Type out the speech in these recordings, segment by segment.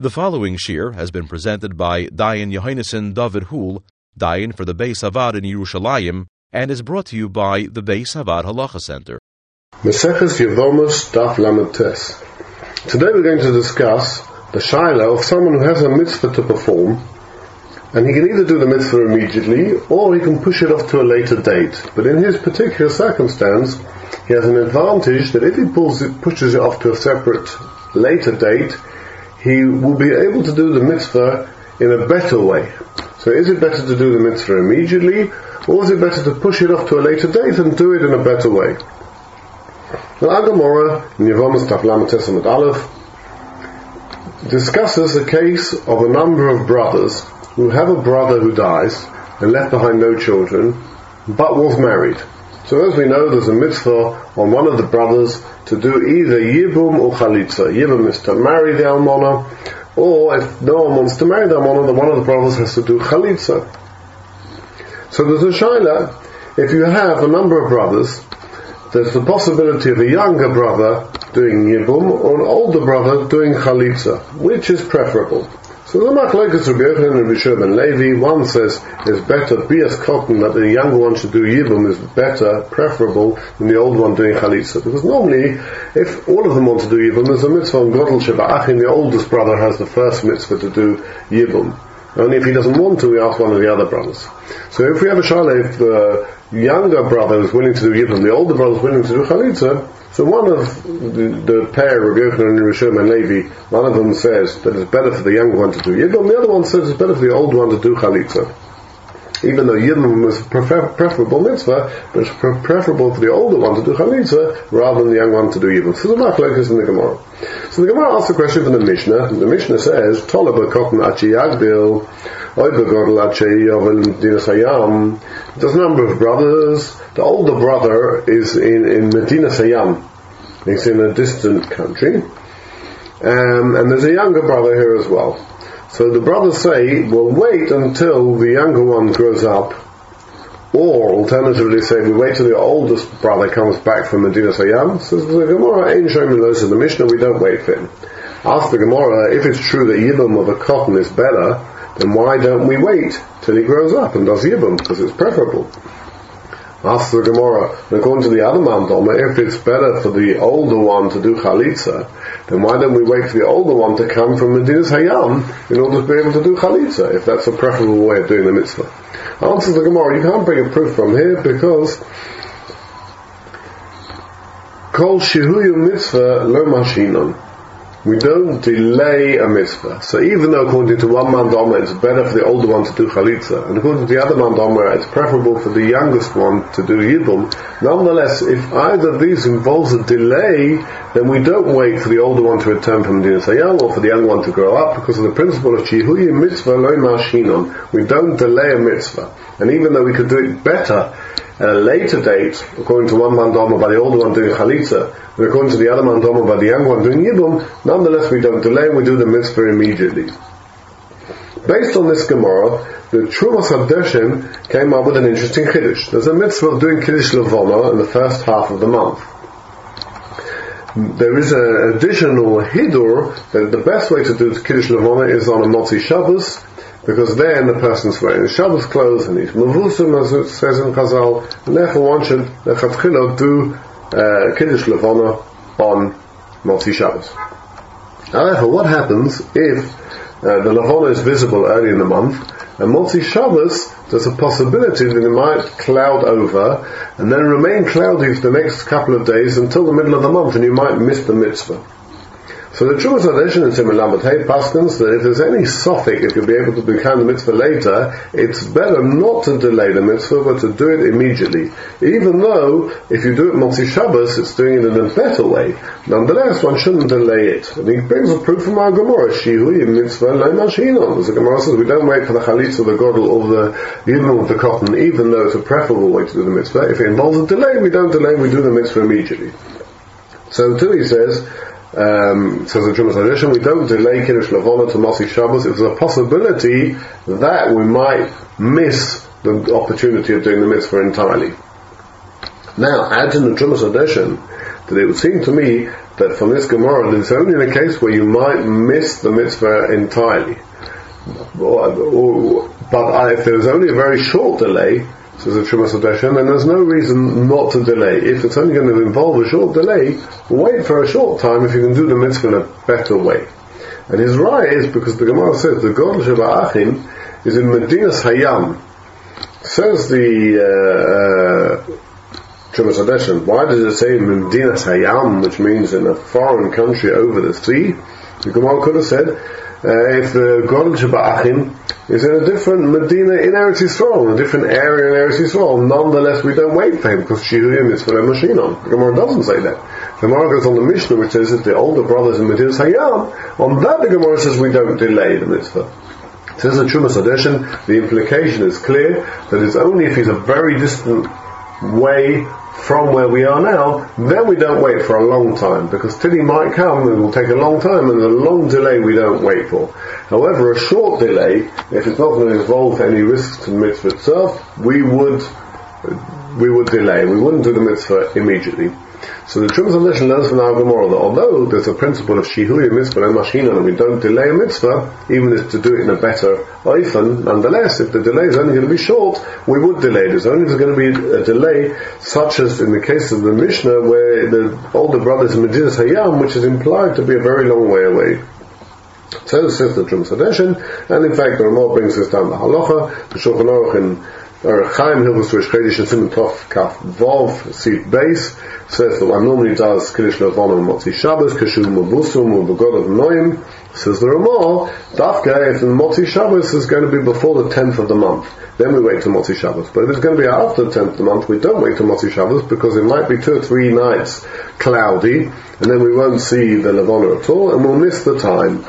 The following shir has been presented by Dayan Yonason David Hool, Dayan for the Beis Havad in Yerushalayim, and is brought to you by the Beis Havad Halacha Center. Meseches Yevomus Daf Lamed Tes. Today we're going to discuss the shaila of someone who has a mitzvah to perform, and he can either do the mitzvah immediately or he can push it off to a later date. But in his particular circumstance, he has an advantage that if he it, pushes it off to a separate later date, he will be able to do the mitzvah in a better way. So is it better to do the mitzvah immediately, or is it better to push it off to a later date and do it in a better way? The Agamora in Yevomas Aleph discusses the case of a number of brothers who have a brother who dies and left behind no children, but was married. So as we know, there's a mitzvah on one of the brothers to do either yibum or chalitza. Yibum is to marry the almona, or if no one wants to marry the almona, then one of the brothers has to do chalitza. So there's a shaila, if you have a number of brothers, there's the possibility of a younger brother doing yibum or an older brother doing chalitza. Which is preferable? So the Machlekes Rabbi Yochanan and Rabbi ben Levi, one says it's better bias cotton that the younger one should do yibum is better, preferable than the old one doing chalitza. Because normally, if all of them want to do yibum, there's a mitzvah on Godel Sheba'achim, the oldest brother has the first mitzvah to do yibum. Only if he doesn't want to, we ask one of the other brothers. So if we have a shayla, if the younger brother is willing to do yibum, the older brother is willing to do chalitza, so one of the, the pair, Rabbi Yochanan and Rishon and Levi, one of them says that it's better for the younger one to do Yibum, the other one says it's better for the old one to do Chalitza. Even though Yibum is prefer- preferable mitzvah, but it's pre- preferable for the older one to do Chalitza rather than the young one to do Yibum. So the Machlek is in the Gemara. So the Gemara asks a question from the Mishnah. The Mishnah says, Tolaba Kotten Achi Yagdil, Oibegodel Achi Yovel Dinas Hayam. There's a number of brothers, the older brother is in, in Medina Sayyam. He's in a distant country. Um, and there's a younger brother here as well. So the brothers say, we'll wait until the younger one grows up, or alternatively say, we wait till the oldest brother comes back from Medina Sayyam. Says the Gemara, ain't showing those in the Mishnah, we don't wait for him. Ask the Gemara, if it's true that Yibam of a cotton is better, then why don't we wait till he grows up and does Yibam, because it's preferable. Asks the Gemara, according to the other Mandoma, if it's better for the older one to do Chalitza, then why don't we wait for the older one to come from Medina's Hayam in order to be able to do Chalitza, if that's a preferable way of doing the mitzvah? Answers the Gemara, you can't bring a proof from here because Kol Shihuyu Mitzvah Lo Mashinon. We don't delay a mitzvah. So even though according to one mandama it's better for the older one to do chalitza, and according to the other mandama it's preferable for the youngest one to do yibum, nonetheless, if either of these involves a delay, then we don't wait for the older one to return from Din Sayam or for the young one to grow up because of the principle of Chihuyi mitzvah loy mashinon. We don't delay a mitzvah. And even though we could do it better at a later date, according to one mandama by the older one doing chalitza, and according to the other mandama by the young one doing yibum, nonetheless we don't delay, we do the mitzvah immediately. Based on this Gemara, the Trumas Hadeshen came up with an interesting Kiddush. There's a mitzvah of doing Kiddush Levona in the first half of the month. There is an additional Hidur that the best way to do Kiddush Levona is on a Motzi Shabbos, because then the person's wearing Shabbos clothes and he's Mavusum, as it says in Chazal, and therefore one should, do uh, Kiddush Levana on Motzi Shabbos. However, what happens if uh, the Levana is visible early in the month, and Motzi Shabbos, there's a possibility that it might cloud over, and then remain cloudy for the next couple of days until the middle of the month, and you might miss the mitzvah. So the Trumas Hadeshin in Simon Hey Paskins that if there's any suffix, if you'll be able to become the mitzvah later, it's better not to delay the mitzvah, but to do it immediately. Even though, if you do it Motzi Shabbos, it's doing it in a better way. Nonetheless, one shouldn't delay it. And he brings a proof from our Gemara, Shihu mitzvah leimashinon. As the Gemara says, we don't wait for the chalitz or the godel or the even of the cotton, even though it's a preferable way to do the mitzvah. If it involves a delay, we don't delay, we do the mitzvah immediately. So too he says, um, says the Trumas we don't delay Kiddush Levana to Masi Shabbos if there's a possibility that we might miss the opportunity of doing the mitzvah entirely. Now, add in the Trumas Hadeshen that it would seem to me that from this Gemara, it's only a case where you might miss the mitzvah entirely. But if there's only a very short delay, says the Trumas Hadeshen, then there's no reason not to delay. If it's only going to involve a short delay, wait for a short time if you can do the mitzvah in a better way. And his right is because the Gemara says the God of Achim is in Medinas Hayam. Says the uh, uh, why does it say Medinas Hayam, which means in a foreign country over the sea? The Gemara could have said, uh, if the God Achim is in a different Medina in Eretz Yisrael, in a different area in Eretz Yisrael, nonetheless we don't wait for him because Shihurim is for a machine on. The Gemara doesn't say that. The Gemara goes on the Mishnah which says that the older brothers in Medinas Hayam, on that the Gemara says we don't delay the mitzvah. Says the Trumas Hadeshen, the implication is clear that it's only if he's a very distant way from where we are now, then we don't wait for a long time because till he might come it will take a long time and a long delay we don't wait for. However, a short delay, if it's not going to involve any risk to the mitzvah itself, we would we would delay. We wouldn't do the mitzvah immediately. So the Trumas Hadeshen learns from our Gemara that although there's a principle of shihuya mitzvah and mashina and we don't delay a mitzvah, even if to do it in a better oifen, nonetheless, if the delay is only going to be short, we would delay it. It's only there's going to be a delay, such as in the case of the Mishnah, where the older brothers in Medinas Hayam, which is implied to be a very long way away. So says the Trumas Hadeshen, and in fact the Ramah brings us down the halacha, the Shulchan Aruch in or Chaim Hilchus Rish Kodesh and Simon Tov Kaf Vov Seat Base says that one normally does Kiddush Levon and Motzi Shabbos Kashum Mabusum Mabugod of Noim says the Ramah Dafka if the Motzi Shabbos is going to be before the 10th of the month then we wait till Motzi Shabbos. But if it's going to be after the 10th of the month we don't wait till Motzi Shabbos because it might be two or three nights cloudy and then we won't see the Levona at all and we'll miss the time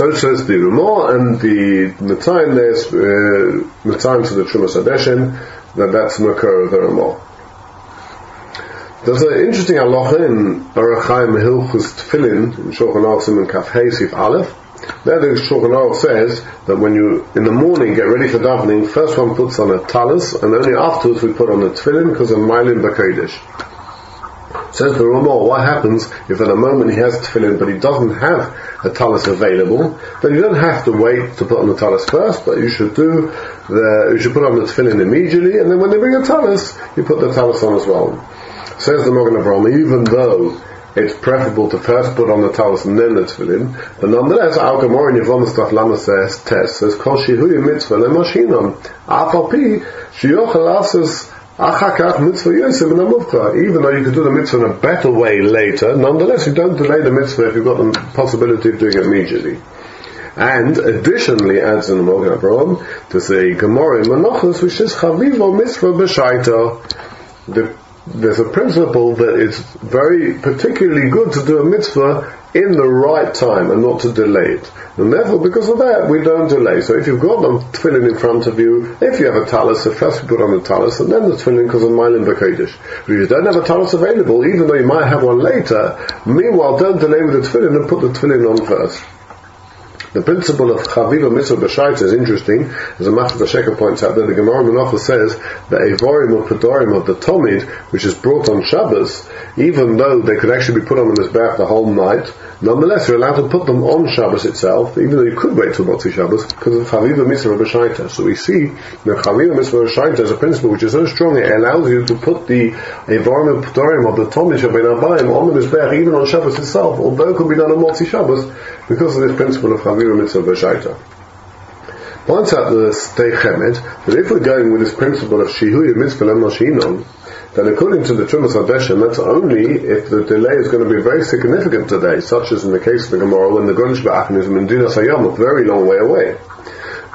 so says the Ramah and the Matzayin there's uh, Matzayin to the Trumas Hadeshen that that's Makar of the Ramah. There's an interesting halacha in Orach Chaim Hilchus Tefillin in Shulchan Aruch Simon Kaf Sif Aleph. There the Shulchan Aruch says that when you in the morning get ready for davening, first one puts on a talus and only afterwards we put on the tefillin because of Mailin Bakodesh. Says the Ramah, what happens if at a moment he has tefillin but he doesn't have a talus available, then you don't have to wait to put on the talus first, but you should do the, you should put on the tefillin immediately, and then when they bring a talus, you put the talus on as well. Says the Magen Avraham, even though it's preferable to first put on the talus and then the tefillin, but nonetheless, Al Gemara in Yevon Staf Lama says, test, says, Kol Shihuyi Mitzvah Lemashinon, Apapi, Shiyochel Asas mitzvah Even though you could do the mitzvah in a better way later, nonetheless you don't delay the mitzvah if you've got the possibility of doing it immediately. And additionally adds in the Mogen Avraham to say Gemara in Menachos, which is Chavivo Mitzvah B'Shaita. There's a principle that it's very particularly good to do a mitzvah in the right time and not to delay it. And therefore, because of that, we don't delay. So if you've got the tefillin in front of you, if you have a talus, first you put on the talus and then the tefillin because of Mailin Bakodesh. If you don't have a talus available, even though you might have one later, meanwhile don't delay with the tefillin and put the tefillin on first. The principle of Chaviva Mitzvah B'Shaita is interesting. As a Master Sheker points out, that the Gemara Menachah says that a Vorim or Pedorim of the Tomid, which is brought on Shabbos, even though they could actually be put on in the Mizbeach the whole night, nonetheless you're allowed to put them on Shabbos itself, even though you could wait till Motzi Shabbos, because of Chaviva Mitzvah B'Shaita. So we see that Chaviva Mitzvah B'Shaita is a principle which is so strong, it allows you to put the or Pedorim of the Tomid Shabbat Abayim on the Mizbeach, even on Shabbos itself, although it could be done on Motzi Shabbos, because of this principle of Chavira Mitzvah B'Shaita. Points out the Stei that if we're going with this principle of Shihuya Mitzvah Lemoshinon, then according to the Trumas Hadeshen, that's only if the delay is going to be very significant today, such as in the case of the Gemara when the Gunsh Ba'achin is Mendina Sayam, a very long way away.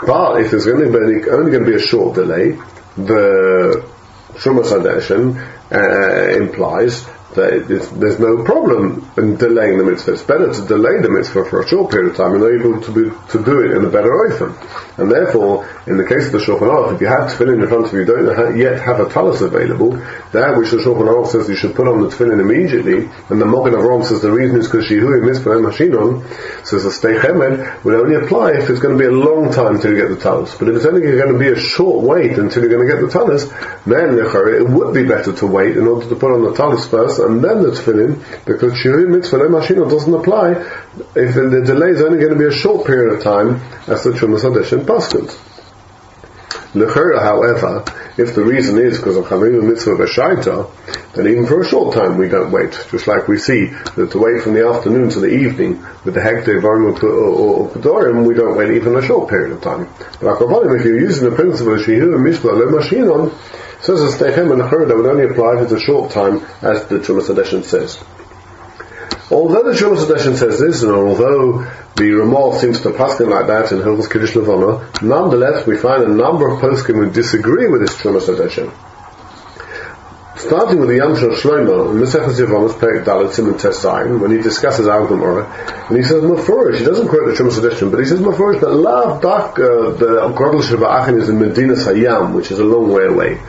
But if there's only, only going to be a short delay, the Trumas Hadeshen uh, implies there's no problem in delaying the mitzvah. It's better to delay the mitzvah for a short period of time and able to, be, to do it in a better oifen. And therefore, in the case of the Shulchan Aruch, if you have tefillin in front of you, you don't yet have a talus available, that which the Shulchan Aruch says you should put on the tefillin immediately, and the Mogen Avraham says the reason is because Shihu mitzvah Mashinon, says the Sdei Chemed will only apply if it's going to be a long time until you get the talus. But if it's only going to be a short wait until you're going to get the talus, then it would be better to wait in order to put on the talus first and then the tefillin, because shihui mitzvah lemashino doesn't apply if the, delay is only going to be a short period of time as the Trumas Adeshin Paskins. Lechera, however, if the reason is because of Chavim Mitzvah B'Shaita, then even for a short time we don't wait. Just like we see that to wait from the afternoon to the evening with the Hekte Varim or Pedorim, we don't wait even a short period of time. But if you're using the principle of Shehu and Mishpah Le says the Stechem and that would only apply if it's a short time, as the Trumas Adeshin says. Although the Trumas Adeshin says this, and although the Ramah seems to paskin like that in Hilchos Kiddush Levana. Nonetheless, we find a number of poskim who disagree with this Trumas Hadeshen. Starting with the Yam Shel Shlomo Mesechus Yevamos Perek Dalet Simon Tesayin, when he discusses Al Gemara, and he says Mefurish. He doesn't quote the Trumas Hadeshen, but he says Mefurish that Lav Dak the Grodel Shava'achin is in Medina Sayyam, which is a long way away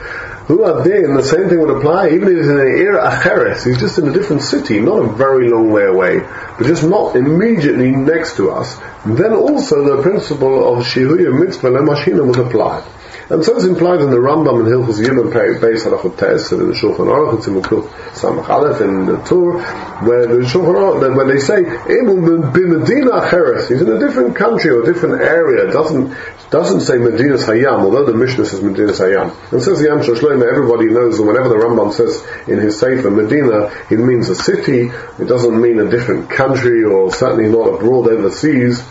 who are there, and the same thing would apply, even if he's in an era acheres, he's just in a different city, not a very long way away, but just not immediately next to us, then also the principle of shihuya mitzvah lemashina would apply. And so it's implied in the Rambam in Hilchus Yom Perek Beis Halachot Tes, and in the Shulchan Aruch, it's in Mukuf Samach Aleph, in the Tur, where the Shulchan Aruch, when they say, Imum b'Medina Acheres, he's in a different country or a different area, doesn't, doesn't say Medina's Hayam, although the Mishnah says Medina's Hayam. And says the Yam Shlomo, everybody knows that whenever the Rambam says in his Sefer Medina, it means a city, it doesn't mean a different country or certainly not abroad overseas.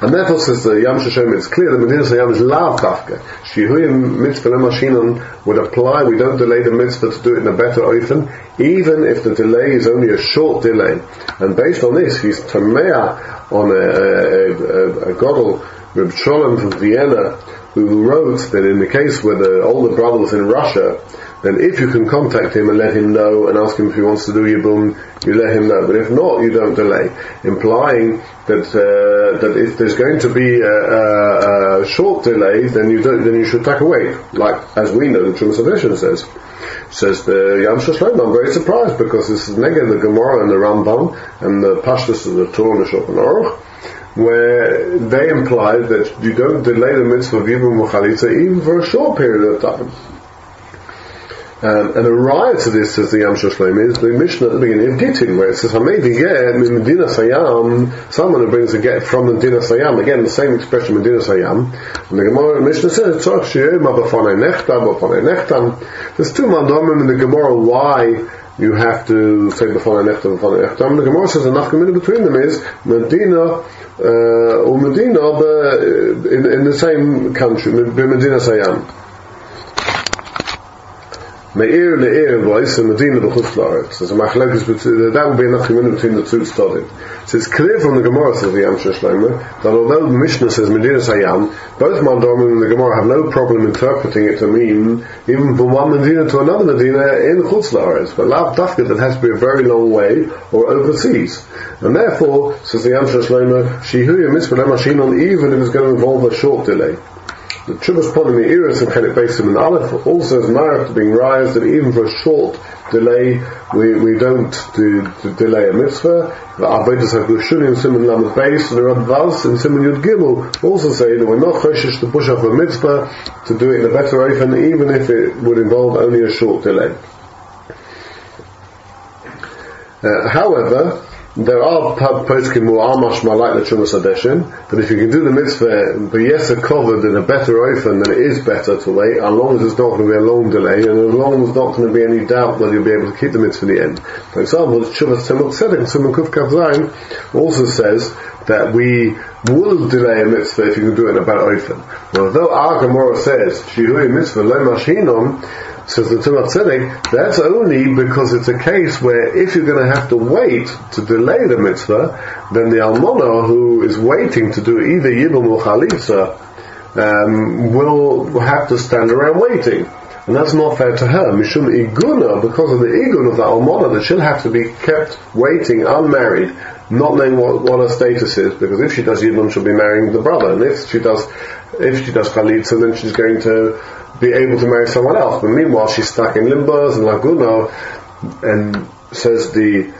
And therefore says the Yam it's clear that Medina Yam is lav tafka. Shihuyim mitzvah lemashinon would apply, we don't delay the mitzvah to do it in a better oifen, even if the delay is only a short delay. And based on this, he's tamea on a, a, a, a godel, Reb Sholem from Vienna, who wrote that in the case where the older brother was in Russia, then if you can contact him and let him know and ask him if he wants to do Yibum, you let him know. But if not, you don't delay. Implying that uh, that if there's going to be a, a, a, short delay, then you don't, then you should take away. Like as we know, the Trumas Hadeshen says. Says the Yam Shlomo, I'm very surprised because this is negative the Gemara and the Rambam and the Pashtus of the Torah and the Aruch where they imply that you don't delay the mitzvah of Yibum Chalitza even for a short period of time. Um, and a riot to this, says the Yam Shlomo, is the Mishnah at the beginning of Gittin, where it says, Hamedi Medina Sayam, someone who brings a get from the Medina Sayam, again, the same expression, Medina Sayam, and the Gemara, Mishnah says, Tzach Shiyema B'fanei Nechtam, B'fanei Nechtam. There's two mandomim in the Gemara why you have to say B'fanei Nechtam, B'fanei Nechtam. The Gemara says, enough community between them is Medina, uh, or Medina, but in, in the same country, Medina Sayam. B'chutz la'aretz. There's a machlekes, that would be enough community between the two studies. So it's clear from the Gemara says the Yam Shlomo that although the Mishnah says Medina Sayam, both Mandomim and the Gemara have no problem interpreting it to mean even from one Medina to another Medina in chutz la'aretz. But lav dafka that has to be a very long way or overseas. And therefore, says the Yam Shlomo, shihu mitzvah even if it's going to involve a short delay. The in the Eris of Chelik Basim and Aleph also is marked being raised that even for a short delay, we, we don't do, do delay a mitzvah. The Avedis HaGushunim Simon Lamed Beis and the Radvaz and Simon Yud Gimel also say that we're not choshish to push off a mitzvah to do it in a better way, even if it would involve only a short delay. Uh, however, there are poskim who are mashma like the Trumas Hadeshen, but if you can do the mitzvah, but yes, covered in a better ofen, then it is better to wait, as long as it's not going to be a long delay, and as long as there's not going to be any doubt whether you'll be able to keep the mitzvah in the end. For example, the Chumas Tzemach Tzedek, Tzemach Kuf Zayin, also says that we will delay a mitzvah if you can do it in a better ofen. Although our Gemara says, Shihui mitzvah le mashinom, says the Tzemach Tzedek, that's only because it's a case where if you're going to have to wait to delay the mitzvah, then the almona who is waiting to do either Yibum or Chalitza um, will have to stand around waiting. And that's not fair to her. Mishum iguna, because of the igun of the almona, that she'll have to be kept waiting unmarried, not knowing what, what her status is, because if she does Yibum, she'll be marrying the brother, and if she does, if she does Chalitza, then she's going to be able to marry someone else. But meanwhile, she's stuck in limbos and laguna, and says the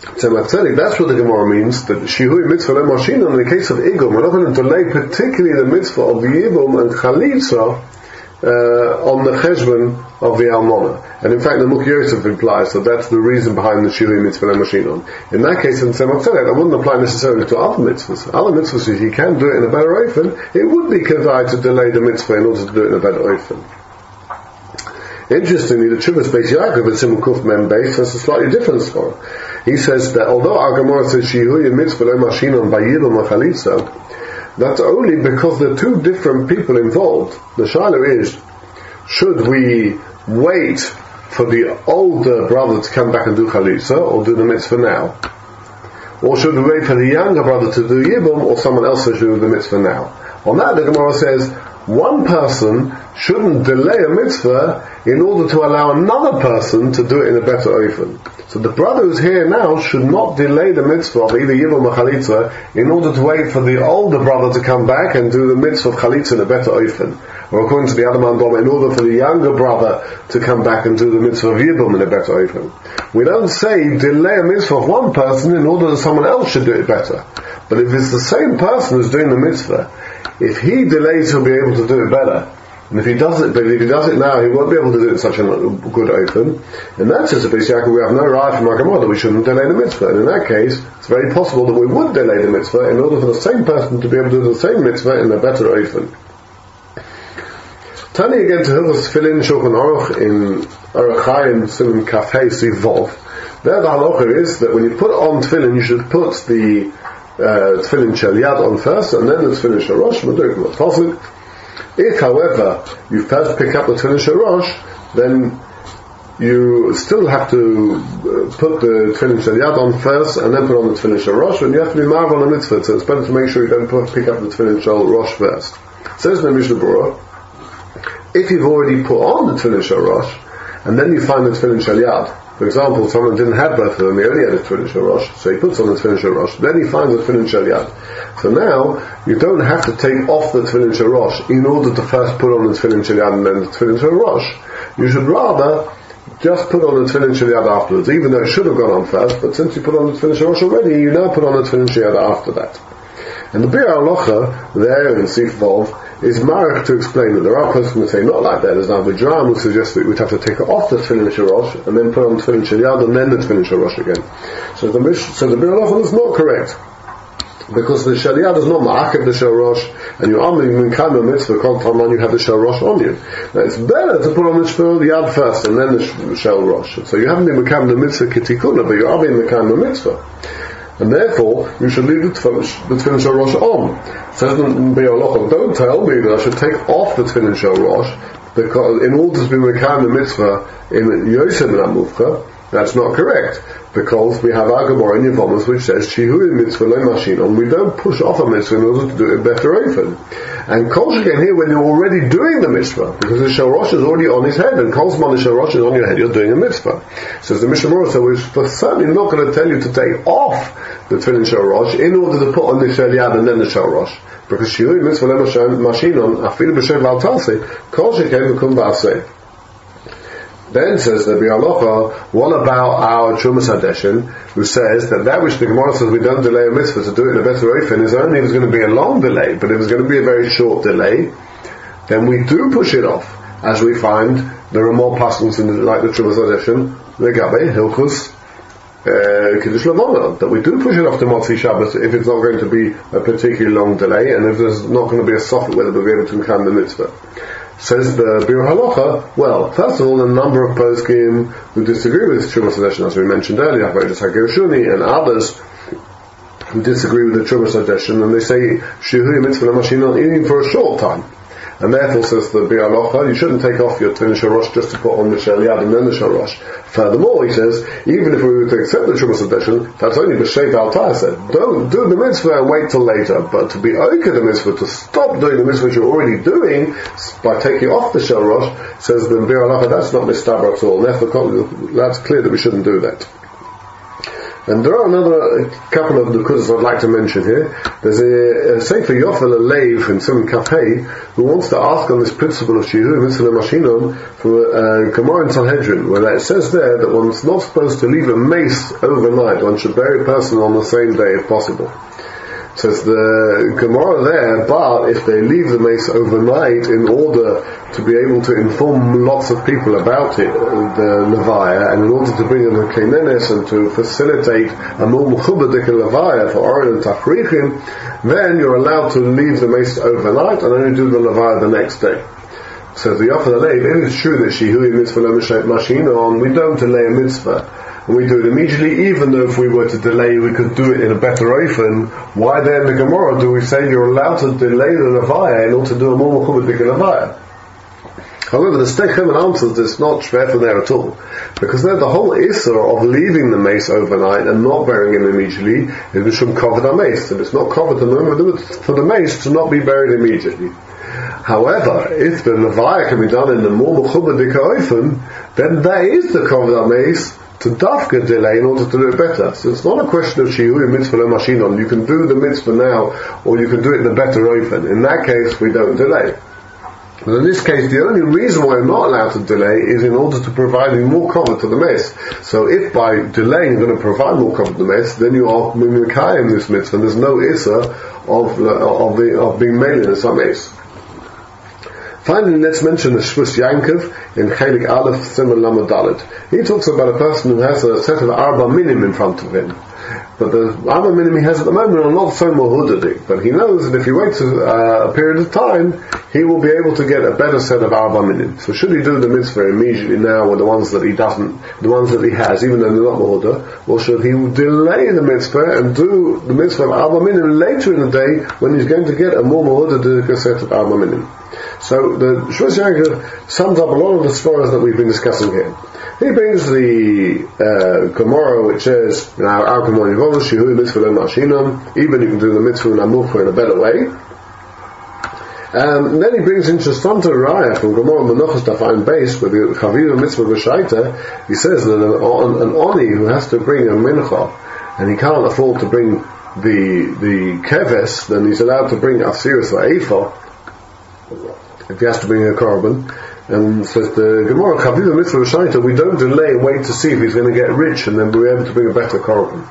Tzemach that's what the Gemara means, that Shihui mitzvah lemoshin, in the case of Igum, we're not going to delay particularly the mitzvah of Yibum and Chalitza, uh, on the cheshbon of the almona. And in fact, the Muk Yosef implies that that's the reason behind the Shili mitzvah and. In that case, in Tzemach Tzedek, that wouldn't apply necessarily to other mitzvahs. Other mitzvahs, if you can do it in a better oifen, it would be kedai to delay the mitzvah in order to do it in a better oifen. Interestingly, the Chuvas Beis Yaakov at Simon Kuf Mem Beis has a slightly different story. He says that although our Gemara says Shihuya mitzvah lo mashinon bayidol machalitza, that's only because there are two different people involved. The Shiloh is, should we wait for the older brother to come back and do chalitza, or do the mitzvah now? Or should we wait for the younger brother to do yibum, or someone else to do the mitzvah now? On that, the Gemara says, one person shouldn't delay a mitzvah in order to allow another person to do it in a better oven. So the brother who's here now should not delay the mitzvah of either Yibum or Chalitza in order to wait for the older brother to come back and do the mitzvah of Chalitza in a better oven. Or according to the other man in order for the younger brother to come back and do the mitzvah of Yibum in a better oven. We don't say delay a mitzvah of one person in order that someone else should do it better. But if it's the same person who's doing the mitzvah, if he delays, he'll be able to do it better. And if he does it, but if he does it now, he won't be able to do it such a good open. In that sense, we have no right from our Gemara that we shouldn't delay the mitzvah. And in that case, it's very possible that we would delay the mitzvah in order for the same person to be able to do the same mitzvah in a better open. Turning again to Hilchos Tefillin Shulchan Aruch in Orach Chaim Kafei Sivov, there the halacha is that when you put on tefillin, you should put the uh, tefillin shel yad on first, and then the tefillin shel rosh, if, however, you first pick up the tefillin shel rosh, then you still have to uh, put the tefillin shel yad on first, and then put on the tefillin shel rosh, and you have to be marvel on the mitzvah, so it's better to make sure you don't pick up the tefillin shel rosh first. Says the Mishnah if you've already put on the tefillin shel rosh, and then you find the tefillin shel for example, someone didn't have both of them, he only had a tefillin rosh, so he puts on the tefillin shel rosh, then he finds the tefillin shel. So now, you don't have to take off the tefillin shel rosh in order to first put on the tefillin shel and then the tefillin shel rosh. You should rather just put on the tefillin shel afterwards, even though it should have gone on first, but since you put on the tefillin shel rosh already, you now put on the tefillin shel after that. And the Biur Halacha, there in Sif Vov, is Marek to explain that there are persons who say not like that. There's now Drama who suggests that we'd have to take off the Tefillin Rosh and then put on the Tefillin Yad and then the Tefillin Rosh again. So the, so the Bir is not correct. Because the Shaliah is not ma'akev the Shalrosh, and you are in Kaima Mitzvah, Kol Taman, you have the Shalrosh on you. Now it's better to put on the Yad first, and then the Shalrosh. So you haven't been Mekam the Mitzvah Kitikuna, but you are being Mekam the Mitzvah. And therefore, you should leave the Tefillin Shal Rosh on. Says don't tell me that I should take off the Tefillin Shal Rosh, because in order to be Mekam the Mitzvah in Yosem and Amuvcha, that's not correct because we have our Gemara in Yevamos which says Chihu mitzvah mashinon. We don't push off a mitzvah in order to do it better open. And Kol here when you're already doing the mitzvah because the Shalosh is already on his head and Kol's man the Shalosh is on your head. You're doing a mitzvah. Says the Mishnah so we're certainly not going to tell you to take off the Tefillin Shalosh in order to put on the Shal Yad and then the Shalosh. Because Chihu mitzvah mashinon afil b'shem al tase Kol sheken v'kum ba'aseh. Then says the Bialocha, what about our Trumas Hadeshen, who says that that which the Gemara says we don't delay a mitzvah to do it in a better oifen is only if it's going to be a long delay, but if it's going to be a very short delay, then we do push it off, as we find there are more passages in the, like the Trumas Hadeshen, the Gabe, Hilchus, uh, Kiddush Lavona, that we do push it off to Motzi Shabbos if it's not going to be a particularly long delay, and if there's not going to be a soft whether we'll be able to come the mitzvah. Says the Biur Halacha, well, first of all, a number of poskim who disagree with Trumas Hadeshin, as we mentioned earlier, Havajas HaGershuni, and others who disagree with the Trumas Hadeshin, and they say, Shehu Mitzvah Mashinon, even for a short time. And therefore, says the Bialocha, you shouldn't take off your Tefillin Shorosh just to put on the Shel Yad and then the Shorosh. Furthermore, he says, even if we were to accept the Trumas Hadeshen, that's only B'Shev Al said. Don't do the mitzvah and wait till later. But to be okay the mitzvah, to stop doing the mitzvah you're already doing by taking off the Shorosh, says the Bialocha, that's not mistaber at all. Therefore, that's clear that we shouldn't do that. And there are another couple of the because I'd like to mention here. There's a, a Sefer Yofel Alev in Simon Kafei who wants to ask on this principle of Shihu Mitzvah Mashinon from a, Gemara in Sanhedrin, where it says there that one's not supposed to leave a mace overnight. One should bury a person on the same day if possible. Says the Gemara there, but if they leave the mace overnight in order to be able to inform lots of people about it, the Levaya, and in order to bring in the Kenenes and to facilitate a more Mechubadik Levaya for Oren and Tafrichim, then you're allowed to leave the mace overnight and only do the Levaya the next day. So the late, it is true that Shihui mitzvah machine on, we don't delay a mitzvah. And we do it immediately, even though if we were to delay, we could do it in a better ofen. Why then the Gemara do we say you're allowed to delay the Levaya in order to do a more Mechubit Levaya? However, the Stechem answers this not from there at all. Because there the whole Isser of leaving the mace overnight and not burying him immediately is Mishum covered a mace. And it's not covered the moment for the mace to not be buried immediately. However, if the Levaya can be done in the more Mechubah then that is the Kovda Mace to Dafka delay in order to do it better. So it's not a question of Shihu mitzvah mashinon. You can do the mitzvah now, or you can do it in the better open. In that case, we don't delay. But in this case, the only reason why I'm not allowed to delay is in order to provide more cover to the mess. So if by delaying you're going to provide more cover to the mess, then you are mimikayim this mitzvah. There's no issa of, uh, of, the, of being made in some mess. Finally, let's mention the Shvus Yankov in Chelik Aleph Simon Lamed He talks about a person who has a set of Arba Minim in front of him. But the Arba Minim he has at the moment are not so Mohudadik. But he knows that if he waits a, uh, a, period of time, he will be able to get a better set of Arba Minim. So should he do the mitzvah immediately now with the ones that he doesn't, the ones that he has, even though they're not Mohuda, or should he delay the mitzvah and do the mitzvah of Arba Minim later in the day when he's going to get a more Mohudadik set of Arba Minim? So the Shvus Yankov sums up a lot of the stories that we've been discussing here. He brings the uh, Gemara which says, now our Gemara Yivolu Shihu Mitzvah Mashinam, even you can do the Mitzvah Namucha in a better way. Um, then he brings in Shastanta Raya from Gemara Menachos Tafayin base with the Chaviva Mitzvah B'Shaita. He says that an, an Oni who has to bring a Mincha and he can't afford to bring the the keves, then he's allowed to bring Asiris or Ephah if he has to bring a korban. And says uh, the Gemara, Chaviva Mitzvah Shaita, we don't delay and wait to see if he's going to get rich and then we're able to bring a better korban.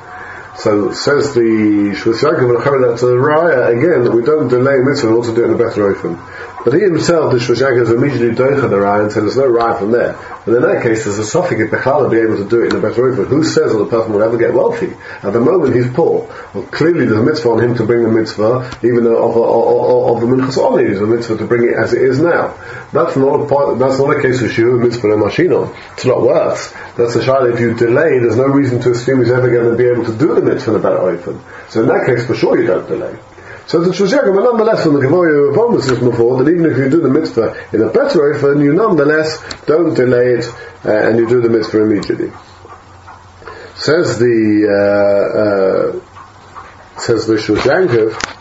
So says the Shvus Yaakov and that to the Raya again that we don't delay mitzvah in order to do it in a better open. But he himself, the Shvus Yaakov, immediately doicha the Raya and said there's no Raya from there. And in that case, there's a suffix if Bechala be able to do it in a better open. Who says that the person will ever get wealthy? At the moment he's poor. Well, clearly there's a mitzvah on him to bring the mitzvah, even though of, of, of the minchas only is a mitzvah to bring it as it is now. That's not a part, that's not a case of shiur mitzvah and mashino. It's not worse. That's a shayla. If you delay, there's no reason to assume he's ever going to be able to do the mitzvah in a better open. So in that case, for sure you don't delay. So the Shushakim, but nonetheless, from the Gemara promises before that even if you do the mitzvah in a better open, you nonetheless don't delay it uh, and you do the mitzvah immediately. Says the uh, uh, says the Shushankov,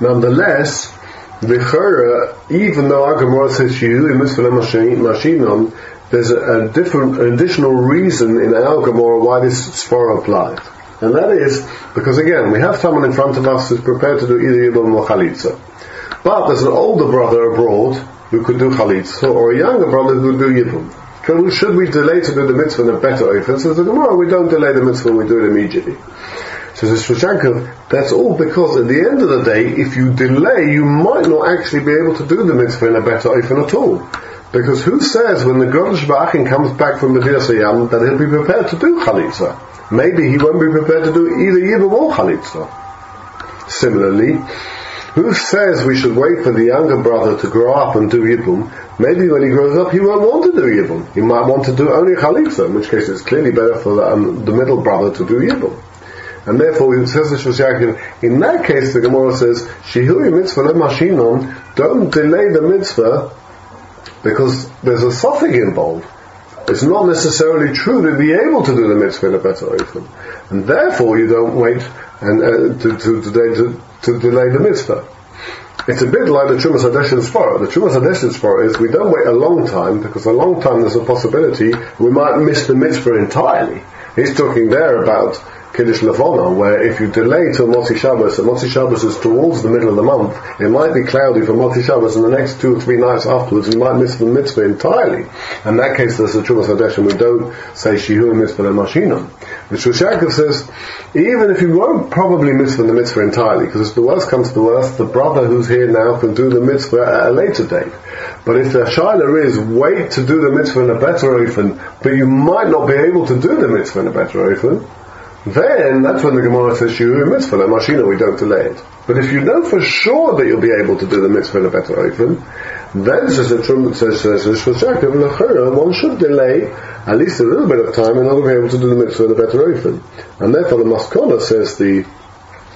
nonetheless, the even though our Gemara says mitzvah mashinon, there's a, a, different additional reason in our why this svara applies. And that is because again, we have someone in front of us who's prepared to do either Yibam or Chalitza. But there's an older brother abroad who could do Chalitza, or a younger brother who could do Yibam. Should we delay to do the mitzvah in a better way? Says the Gemara, we don't delay the mitzvah, we do it immediately. Says Shoshankov, that's all because at the end of the day, if you delay, you might not actually be able to do the mitzvah in a better oifen at all. Because who says when the Godesh comes back from Medina Sayyam that he'll be prepared to do Chalitza? Maybe he won't be prepared to do either Yibam or Chalitza. Similarly, who says we should wait for the younger brother to grow up and do Yibum? Maybe when he grows up he won't want to do Yibum. He might want to do only Chalitza, in which case it's clearly better for the, um, the middle brother to do Yibum. And therefore, it says the Shvus in that case the Gemara says, Shihui mitzvah mashinon, don't delay the mitzvah because there's a suffix involved. It's not necessarily true to be able to do the mitzvah in a better oifen. And therefore you don't wait and, uh, to, to, to, to, delay the mitzvah. It's a bit like the Trumas Hadeshin Spora. The Trumas Hadeshin Spora is we don't wait a long time because a long time there's a possibility we might miss the mitzvah entirely. He's talking there about Kiddush Levona, where if you delay till Motzi Shabbos, and Motzi Shabbos is towards the middle of the month, it might be cloudy for Motzi Shabbos, and the next two or three nights afterwards, you might miss the mitzvah entirely. In that case, there's a Trumas Hadeshen, we don't say Shihu mitzvah and Mashinam. The Shulshankov says, even if you won't probably miss the mitzvah entirely, because if the worst comes to the worst, the brother who's here now can do the mitzvah at a later date. But if the shaila is wait to do the mitzvah in a better ofen, but you might not be able to do the mitzvah in a better ofen, then that's when the Gemara says shiur mitzvah, like mashina, we don't delay it. But if you know for sure that you'll be able to do the mitzvah in a better ofen, then says the Trump says says one should delay at least a little bit of time in order to be able to do the mitzvah in a better ofen. And therefore the Maskona says the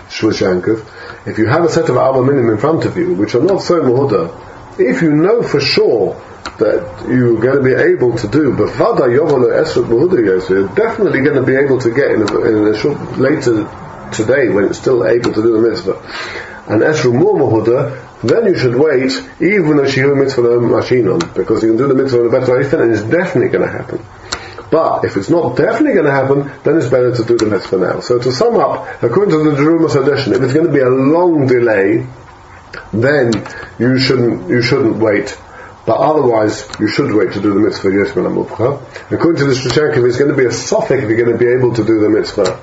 Shvushankov, if you have a set of Alma Minim in front of you, which are not so muhuda, if you know for sure that you're going to be able to do, but Vada you're definitely going to be able to get in a, in a short, later today when it's still able to do the mitzvah. And Esru More Muhuda, then you should wait, even though Shihu Mitzvah Mashinon, because you can do the mitzvah on a better way, and it's definitely going to happen. But if it's not definitely going to happen, then it's better to do the mitzvah now. So to sum up, according to the Trumas Hadeshen, if it's going to be a long delay, then you shouldn't you shouldn't wait. But otherwise, you should wait to do the mitzvah Yeshman Amuvcha. According to the Shushankiv, it's going to be a suffix if you're going to be able to do the mitzvah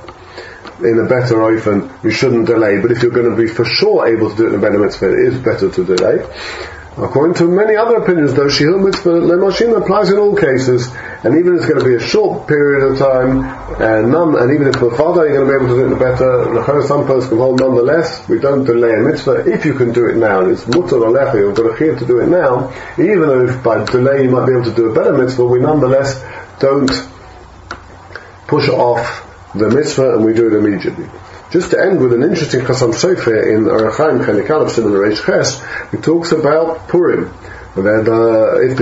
in a better oifen, you shouldn't delay. But if you're going to be for sure able to do it in a better mitzvah, it is better to delay. According to many other opinions, though, Shihul Mitzvah Lemashim applies in all cases, and even if it's going to be a short period of time, and none, and even if the father you're going to be able to do it better, some person can hold nonetheless, we don't delay a mitzvah, if you can do it now, and it's mutter alecha, you've got a chiyah to do it now, even though if by delay you might be able to do a better mitzvah, we nonetheless don't push off the mitzvah and we do it immediately. Just to end with an interesting Chasam Sofer in Orach Chaim Chanik Simon Reish Ches, it talks about Purim. That uh, if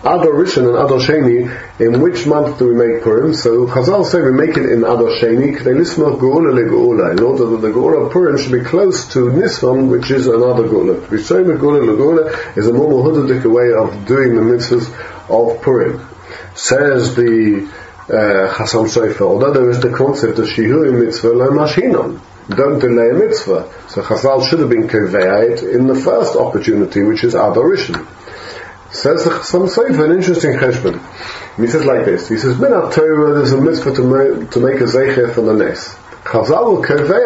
Adar Rishon and Adar Sheni, in which month do we make Purim? So Chazal say we make it in Adar Sheni, in order that the Geula of Purim should be close to Nissan, which is another Geula. Rishonim Geula leGeula is a more Hudadik way of doing the mitzvahs of Purim. Says the uh, Chasam Sofer, although there is the concept of Shihui mitzvah lo mashinon. Don't delay a mitzvah. So Chazal should have been conveyed in the first opportunity, which is adoration. Says the Chasam Sofer, an interesting cheshbon. He says like this, he says, Min Torah, there's a mitzvah to make, to make a zeicher for the nes. Chazal will convey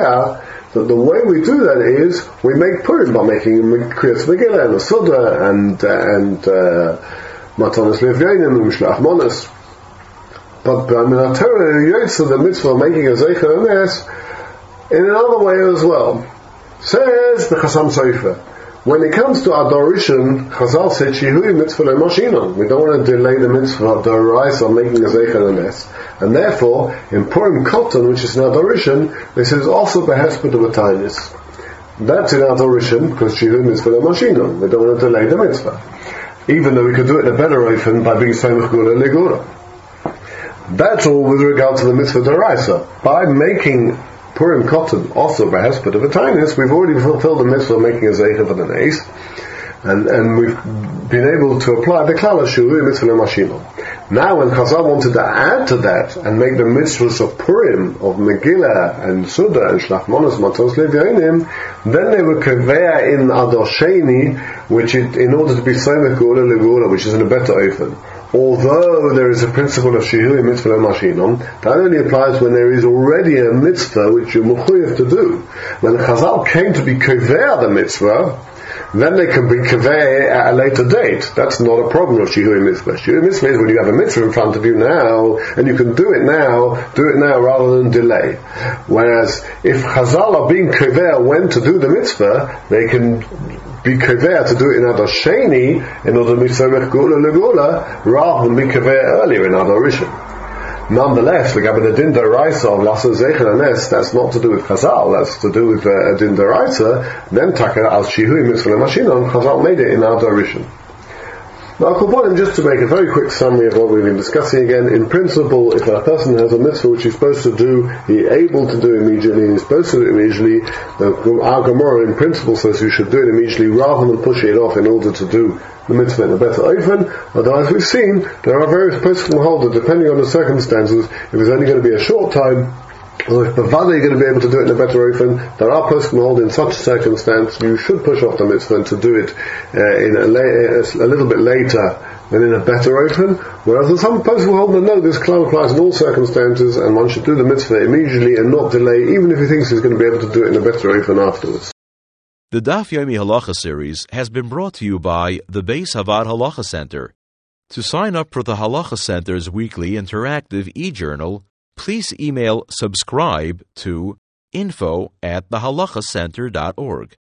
that the way we do that is we make Purim by making Kriyas Megillah and a Suda and, uh, and, uh, Matanis Levyanim and Mishlach Monas. But i Torah Yotze, the mitzvah of making a Zeicher Nes, in another way as well. Says the Chasam Sofer. When it comes to Adorishan, Chazal said, Shihui mitzvah le'mashinon. We don't want to delay the mitzvah of Doraisa making a Zeicher Nes. And therefore, in Purim Koton, which is an Adorishan, this is also Behesped of Atainis. That's in Adorishan, because Shihui mitzvah le'mashinon. We don't want to delay the mitzvah. Even though we could do it in a better oifen by being Samech Gula Legura. That's all with regard to the mitzvah deraisa. By making Purim cotton also by hesped of a tinus, we've already fulfilled the mitzvah of making a zeicha of an ace, and, and we've been able to apply the klal shuri mitzvah mashima. Now when Chazal wanted to add to that and make the mitzvahs of Purim, of Megillah and Suda and Shlachmonos Matos Levyanim, then they were convey in Adosheni, which it, in order to be Semech Gula which is in a better ofen although there is a principle of shihui mitzvah mashinon, that only applies when there is already a mitzvah which you're to do. When Chazal came to be kover the mitzvah, then they can be kaveh at a later date. That's not a problem of shihui mitzvah. Shihui mitzvah is when you have a mitzvah in front of you now, and you can do it now, do it now rather than delay. Whereas if Chazal are being kaveh when to do the mitzvah, they can be kaver to do it in Adosheni in order to be Somech Gula Legula rather than be kaver earlier in Adorishan. Nonetheless, the Gabba Din Daraisa of Lasa Zeichen Anes, that's not to do with Chazal, that's to do with uh, Din Daraisa, then Taka al Shihui Mitzvah Mashinon, Chazal made it in Adorishan. Now, Kulponim, just to make a very quick summary of what we've been discussing again, in principle, if a person has a mitzvah which he's supposed to do, he's able to do immediately, he's supposed to do it immediately, our Gemara in principle says you should do it immediately rather than pushing it off in order to do the mitzvah in a better oven. As we've seen, there are various poskim holder depending on the circumstances, if it's only going to be a short time, if Bavada you're going to be able to do it in a better open, there are post hold in such a circumstance, you should push off the mitzvah to do it uh, in a, la- a, little bit later and in a better open, whereas some will hold that no, this klal applies in all circumstances and one should do the mitzvah immediately and not delay, even if he thinks he's going to be able to do it in a better open afterwards. The Daf Yomi Halacha series has been brought to you by the Beis Havad Halacha Center. To sign up for the Halacha Center's weekly interactive e-journal, please email subscribe to info at thehalachacenter.org.